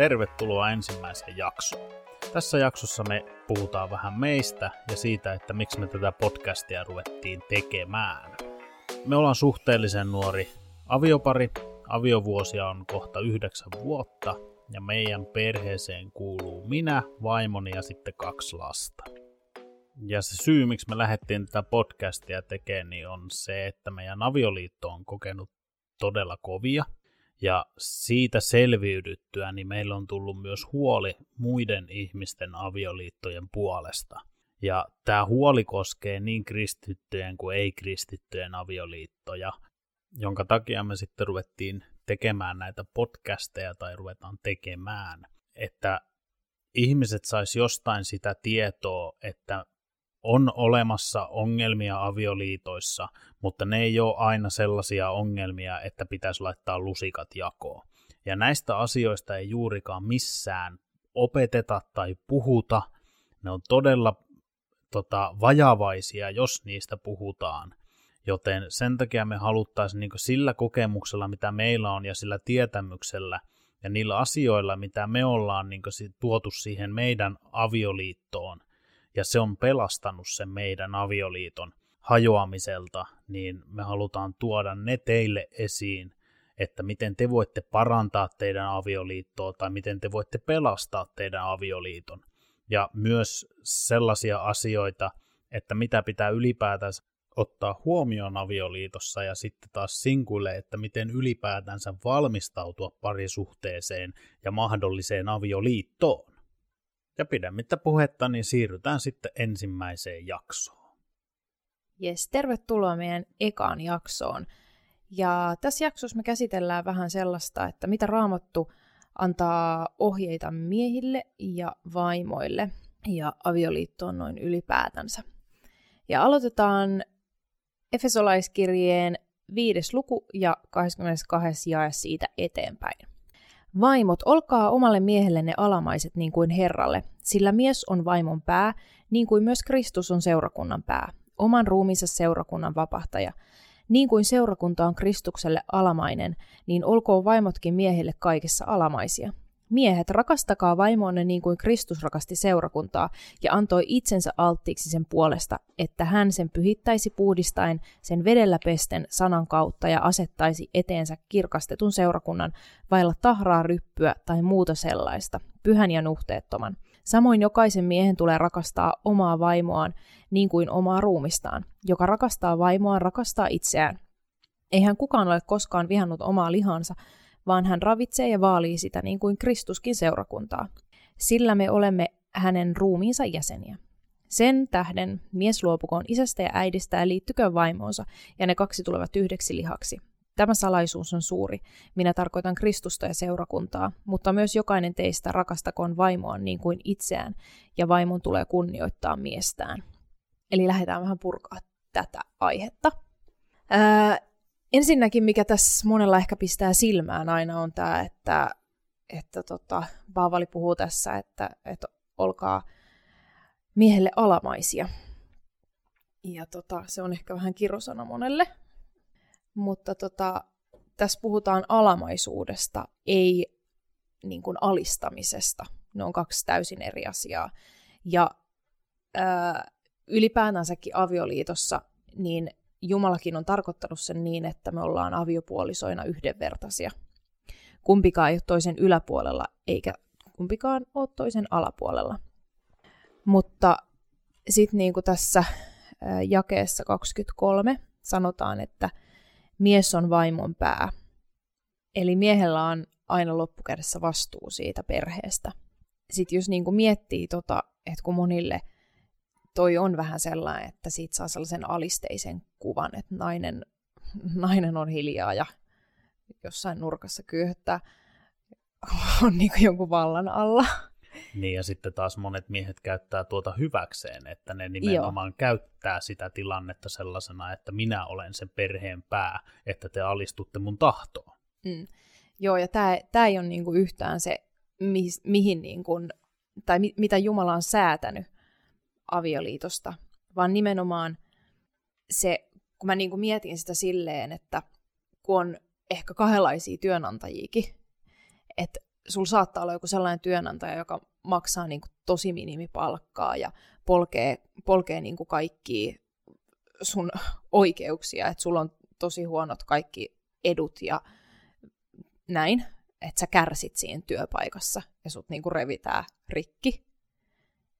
Tervetuloa ensimmäiseen jaksoon. Tässä jaksossa me puhutaan vähän meistä ja siitä, että miksi me tätä podcastia ruvettiin tekemään. Me ollaan suhteellisen nuori aviopari. Aviovuosia on kohta yhdeksän vuotta ja meidän perheeseen kuuluu minä, vaimoni ja sitten kaksi lasta. Ja se syy, miksi me lähdettiin tätä podcastia tekemään, niin on se, että meidän avioliitto on kokenut todella kovia – ja siitä selviydyttyä, niin meillä on tullut myös huoli muiden ihmisten avioliittojen puolesta. Ja tämä huoli koskee niin kristittyjen kuin ei-kristittyjen avioliittoja, jonka takia me sitten ruvettiin tekemään näitä podcasteja tai ruvetaan tekemään, että ihmiset sais jostain sitä tietoa, että on olemassa ongelmia avioliitoissa, mutta ne ei ole aina sellaisia ongelmia, että pitäisi laittaa lusikat jakoon. Ja näistä asioista ei juurikaan missään opeteta tai puhuta. Ne on todella tota, vajavaisia, jos niistä puhutaan. Joten sen takia me haluttaisiin niin sillä kokemuksella, mitä meillä on, ja sillä tietämyksellä, ja niillä asioilla, mitä me ollaan niin tuotu siihen meidän avioliittoon, ja se on pelastanut sen meidän avioliiton hajoamiselta, niin me halutaan tuoda ne teille esiin, että miten te voitte parantaa teidän avioliittoa tai miten te voitte pelastaa teidän avioliiton. Ja myös sellaisia asioita, että mitä pitää ylipäätänsä ottaa huomioon avioliitossa ja sitten taas sinkuille, että miten ylipäätänsä valmistautua parisuhteeseen ja mahdolliseen avioliittoon. Ja pidemmittä puhetta, niin siirrytään sitten ensimmäiseen jaksoon. Jes, tervetuloa meidän ekaan jaksoon. Ja tässä jaksossa me käsitellään vähän sellaista, että mitä raamattu antaa ohjeita miehille ja vaimoille ja avioliittoon noin ylipäätänsä. Ja aloitetaan Efesolaiskirjeen viides luku ja 22. jae siitä eteenpäin. Vaimot, olkaa omalle miehellenne alamaiset niin kuin Herralle, sillä mies on vaimon pää, niin kuin myös Kristus on seurakunnan pää, oman ruumiinsa seurakunnan vapahtaja. Niin kuin seurakunta on Kristukselle alamainen, niin olkoon vaimotkin miehille kaikessa alamaisia. Miehet, rakastakaa vaimoonne niin kuin Kristus rakasti seurakuntaa ja antoi itsensä alttiiksi sen puolesta, että hän sen pyhittäisi puhdistaen sen vedellä pesten sanan kautta ja asettaisi eteensä kirkastetun seurakunnan vailla tahraa ryppyä tai muuta sellaista, pyhän ja nuhteettoman. Samoin jokaisen miehen tulee rakastaa omaa vaimoaan niin kuin omaa ruumistaan. Joka rakastaa vaimoaan, rakastaa itseään. Eihän kukaan ole koskaan vihannut omaa lihansa, vaan hän ravitsee ja vaalii sitä niin kuin Kristuskin seurakuntaa. Sillä me olemme hänen ruumiinsa jäseniä. Sen tähden mies luopukoon isästä ja äidistä ja liittyköön vaimoonsa, ja ne kaksi tulevat yhdeksi lihaksi. Tämä salaisuus on suuri. Minä tarkoitan Kristusta ja seurakuntaa, mutta myös jokainen teistä rakastakoon vaimoaan niin kuin itseään, ja vaimon tulee kunnioittaa miestään. Eli lähdetään vähän purkaa tätä aihetta. Ää, ensinnäkin, mikä tässä monella ehkä pistää silmään aina on tämä, että, että tota, Paavali puhuu tässä, että, että olkaa miehelle alamaisia. Ja tota, se on ehkä vähän kirosana monelle. Mutta tota, tässä puhutaan alamaisuudesta, ei niin kuin alistamisesta. Ne on kaksi täysin eri asiaa. Ja ää, ylipäätänsäkin avioliitossa, niin Jumalakin on tarkoittanut sen niin, että me ollaan aviopuolisoina yhdenvertaisia. Kumpikaan ei ole toisen yläpuolella, eikä kumpikaan ole toisen alapuolella. Mutta sitten niin kuin tässä jakeessa 23 sanotaan, että mies on vaimon pää. Eli miehellä on aina loppukädessä vastuu siitä perheestä. Sitten jos niin kuin miettii, tota, että kun monille – toi on vähän sellainen, että siitä saa sellaisen alisteisen kuvan, että nainen, nainen on hiljaa ja jossain nurkassa kyyhöttää, on niin kuin jonkun vallan alla. Niin, ja sitten taas monet miehet käyttää tuota hyväkseen, että ne nimenomaan Joo. käyttää sitä tilannetta sellaisena, että minä olen sen perheen pää, että te alistutte mun tahtoon. Mm. Joo, ja tämä ei ole niinku yhtään se, mi, mihin niinku, tai mi, mitä Jumala on säätänyt avioliitosta, vaan nimenomaan se, kun mä niin kuin mietin sitä silleen, että kun on ehkä kahdenlaisia työnantajiakin, että sulla saattaa olla joku sellainen työnantaja, joka maksaa niin kuin tosi minimipalkkaa ja polkee, polkee niin kuin kaikkia sun oikeuksia, että sulla on tosi huonot kaikki edut ja näin, että sä kärsit siinä työpaikassa ja sut niinku revitää rikki.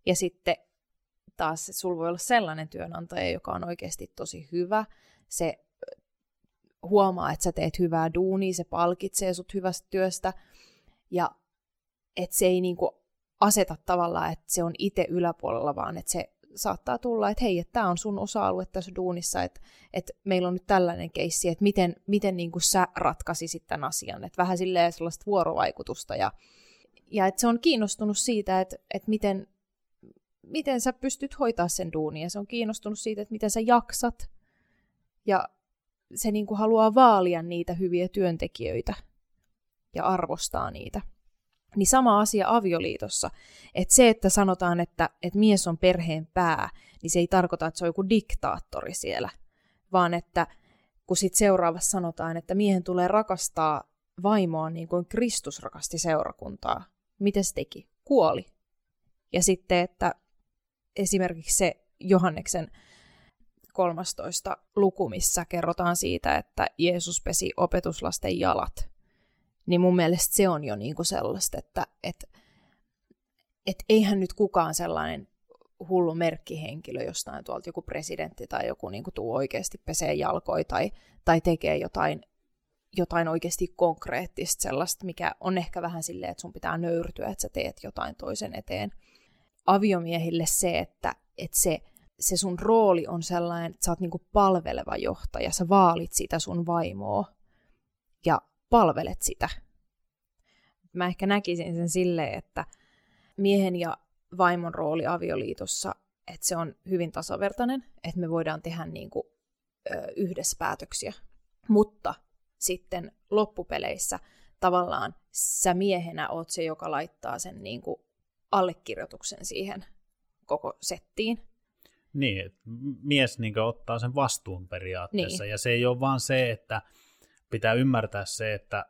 Ja sitten taas sulla voi olla sellainen työnantaja, joka on oikeasti tosi hyvä. Se huomaa, että sä teet hyvää duunia, se palkitsee sut hyvästä työstä. Ja että se ei niinku aseta tavallaan, että se on itse yläpuolella, vaan että se saattaa tulla, että hei, että tämä on sun osa-alue tässä duunissa, että, että meillä on nyt tällainen keissi, että miten, miten niin kuin sä ratkaisisit tämän asian, että vähän silleen sellaista vuorovaikutusta ja, ja että se on kiinnostunut siitä, että, että miten, miten sä pystyt hoitaa sen duunin ja se on kiinnostunut siitä, että miten sä jaksat ja se niin kuin haluaa vaalia niitä hyviä työntekijöitä ja arvostaa niitä. Niin sama asia avioliitossa. Että se, että sanotaan, että, että mies on perheen pää, niin se ei tarkoita, että se on joku diktaattori siellä, vaan että kun sitten seuraavassa sanotaan, että miehen tulee rakastaa vaimoa niin kuin Kristus rakasti seurakuntaa. Miten se teki? Kuoli. Ja sitten, että esimerkiksi se Johanneksen 13 luku, missä kerrotaan siitä, että Jeesus pesi opetuslasten jalat niin mun mielestä se on jo niinku sellaista, että et, et eihän nyt kukaan sellainen hullu merkkihenkilö jostain tuolta joku presidentti tai joku niinku tuu oikeasti pesee jalkoi tai, tai tekee jotain, jotain oikeasti konkreettista sellaista, mikä on ehkä vähän silleen, että sun pitää nöyrtyä, että sä teet jotain toisen eteen. Aviomiehille se, että, että se, se sun rooli on sellainen, että sä oot niinku palveleva johtaja, sä vaalit sitä sun vaimoa. Ja palvelet sitä. Mä ehkä näkisin sen silleen, että miehen ja vaimon rooli avioliitossa, että se on hyvin tasavertainen, että me voidaan tehdä niin kuin, ö, yhdessä päätöksiä. Mutta sitten loppupeleissä tavallaan sä miehenä oot se, joka laittaa sen niin kuin allekirjoituksen siihen koko settiin. Niin, että mies niin ottaa sen vastuun periaatteessa, niin. ja se ei ole vaan se, että pitää ymmärtää se, että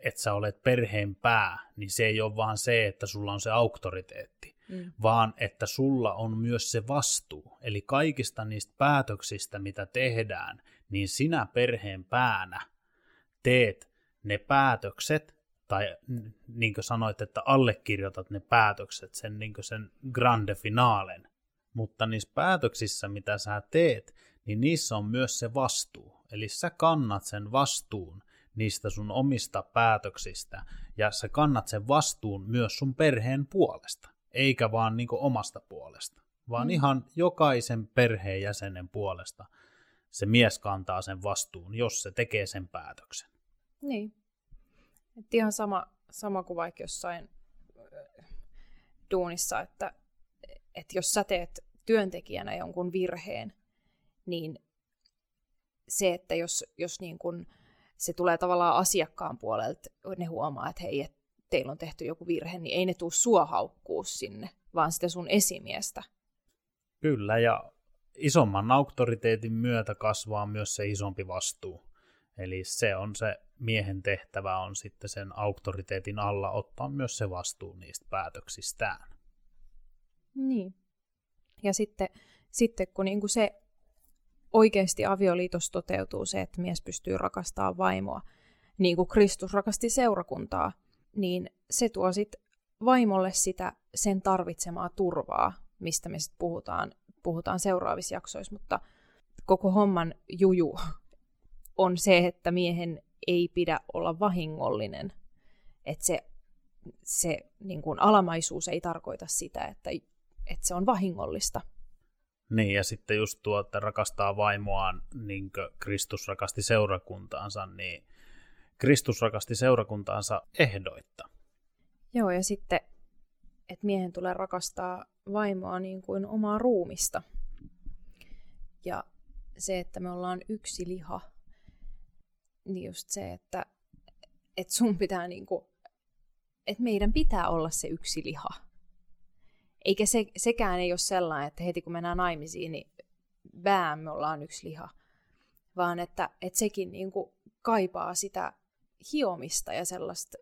että sä olet perheen pää, niin se ei ole vaan se, että sulla on se auktoriteetti, mm. vaan että sulla on myös se vastuu. Eli kaikista niistä päätöksistä, mitä tehdään, niin sinä perheen päänä teet ne päätökset, tai niin kuin sanoit, että allekirjoitat ne päätökset, sen, niin sen grande finalen. Mutta niissä päätöksissä, mitä sä teet, niin niissä on myös se vastuu. Eli sä kannat sen vastuun niistä sun omista päätöksistä ja sä kannat sen vastuun myös sun perheen puolesta, eikä vaan niin omasta puolesta, vaan mm. ihan jokaisen perheenjäsenen puolesta se mies kantaa sen vastuun, jos se tekee sen päätöksen. Niin. Et ihan sama, sama kuin vaikka jossain duunissa, että, että jos sä teet työntekijänä jonkun virheen, niin se, että jos, jos niin kun se tulee tavallaan asiakkaan puolelta, ne huomaa, että hei, että teillä on tehty joku virhe, niin ei ne tuu sua haukkuu sinne, vaan sitä sun esimiestä. Kyllä, ja isomman auktoriteetin myötä kasvaa myös se isompi vastuu. Eli se on se miehen tehtävä on sitten sen auktoriteetin alla ottaa myös se vastuu niistä päätöksistään. Niin. Ja sitten, sitten kun niinku se oikeasti avioliitos toteutuu se, että mies pystyy rakastamaan vaimoa, niin kuin Kristus rakasti seurakuntaa, niin se tuo sitten vaimolle sitä sen tarvitsemaa turvaa, mistä me sitten puhutaan, puhutaan seuraavissa jaksoissa, mutta koko homman juju on se, että miehen ei pidä olla vahingollinen. Että se, se niin kuin alamaisuus ei tarkoita sitä, että, että se on vahingollista. Niin, ja sitten just tuo, että rakastaa vaimoaan niin kuin Kristus rakasti seurakuntaansa, niin Kristus rakasti seurakuntaansa ehdoitta. Joo, ja sitten, että miehen tulee rakastaa vaimoa niin kuin omaa ruumista. Ja se, että me ollaan yksi liha, niin just se, että, että sun pitää niin kuin, että meidän pitää olla se yksi liha eikä se, sekään ei ole sellainen, että heti kun mennään naimisiin, niin bää, me ollaan yksi liha. Vaan että, että sekin niin kuin kaipaa sitä hiomista ja sellaista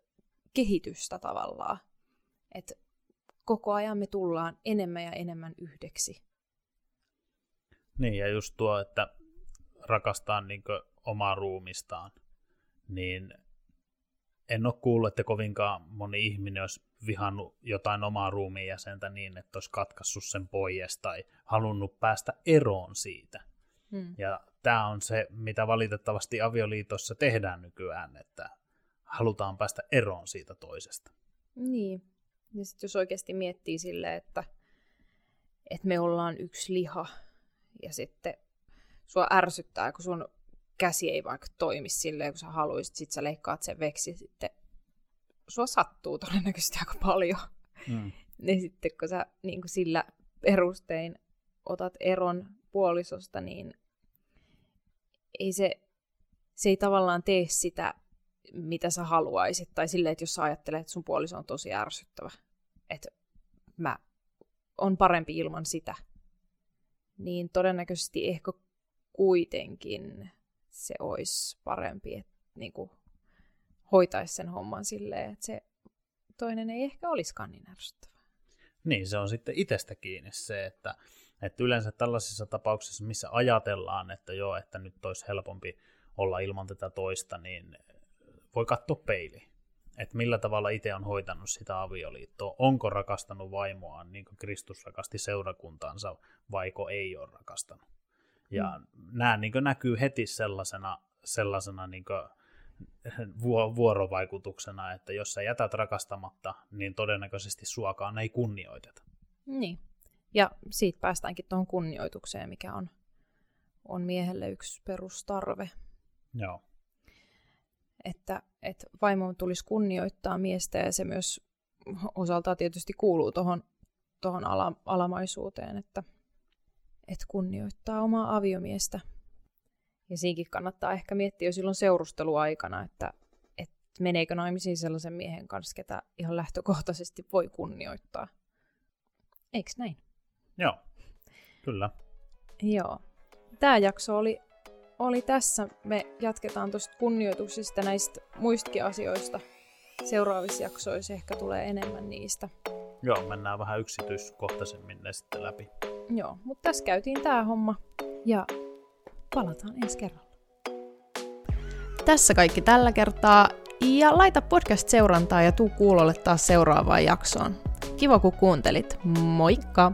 kehitystä tavallaan. Että koko ajan me tullaan enemmän ja enemmän yhdeksi. Niin, ja just tuo, että rakastaa niin omaa ruumistaan, niin en ole kuullut, että kovinkaan moni ihminen olisi vihannut jotain omaa ruumiin jäsentä niin, että olisi katkaissut sen pois tai halunnut päästä eroon siitä. Hmm. Ja tämä on se, mitä valitettavasti avioliitossa tehdään nykyään, että halutaan päästä eroon siitä toisesta. Niin. Ja sitten jos oikeasti miettii silleen, että, että me ollaan yksi liha, ja sitten sua ärsyttää, kun sun käsi ei vaikka toimi silleen, kun sä haluaisit, sit sä leikkaat sen veksi, sitten sua sattuu todennäköisesti aika paljon. Mm. niin sitten kun sä niin kuin sillä perustein otat eron puolisosta, niin ei se, se ei tavallaan tee sitä, mitä sä haluaisit. Tai silleen, että jos sä ajattelet, että sun puoliso on tosi ärsyttävä, että mä on parempi ilman sitä, niin todennäköisesti ehkä kuitenkin se olisi parempi, että niin kuin, hoitaisi sen homman silleen, että se toinen ei ehkä olisikaan niin ärsyttävä. Niin, se on sitten itsestä kiinni se, että, että yleensä tällaisissa tapauksissa, missä ajatellaan, että joo, että nyt olisi helpompi olla ilman tätä toista, niin voi katsoa peiliin. Että millä tavalla itse on hoitanut sitä avioliittoa. Onko rakastanut vaimoaan niin kuin Kristus rakasti seurakuntaansa, vaiko ei ole rakastanut. Ja mm. nämä niin näkyy heti sellaisena, sellaisena niin vuorovaikutuksena, että jos sä jätät rakastamatta, niin todennäköisesti suokaan ei kunnioiteta. Niin. Ja siitä päästäänkin tuohon kunnioitukseen, mikä on, on miehelle yksi perustarve. Joo. Että, että vaimon tulisi kunnioittaa miestä ja se myös osaltaan tietysti kuuluu tuohon tohon ala, alamaisuuteen, että, että kunnioittaa omaa aviomiestä. Ja siinkin kannattaa ehkä miettiä jo silloin seurusteluaikana, että, että meneekö naimisiin sellaisen miehen kanssa, ketä ihan lähtökohtaisesti voi kunnioittaa. Eikö näin? Joo, kyllä. Joo. Tämä jakso oli, oli tässä. Me jatketaan tuosta kunnioituksista näistä muistakin asioista. Seuraavissa jaksoissa ehkä tulee enemmän niistä. Joo, mennään vähän yksityiskohtaisemmin ne sitten läpi. Joo, mutta tässä käytiin tämä homma. Ja palataan ensi kerralla. Tässä kaikki tällä kertaa. Ja laita podcast-seurantaa ja tuu kuulolle taas seuraavaan jaksoon. Kiva kun kuuntelit. Moikka!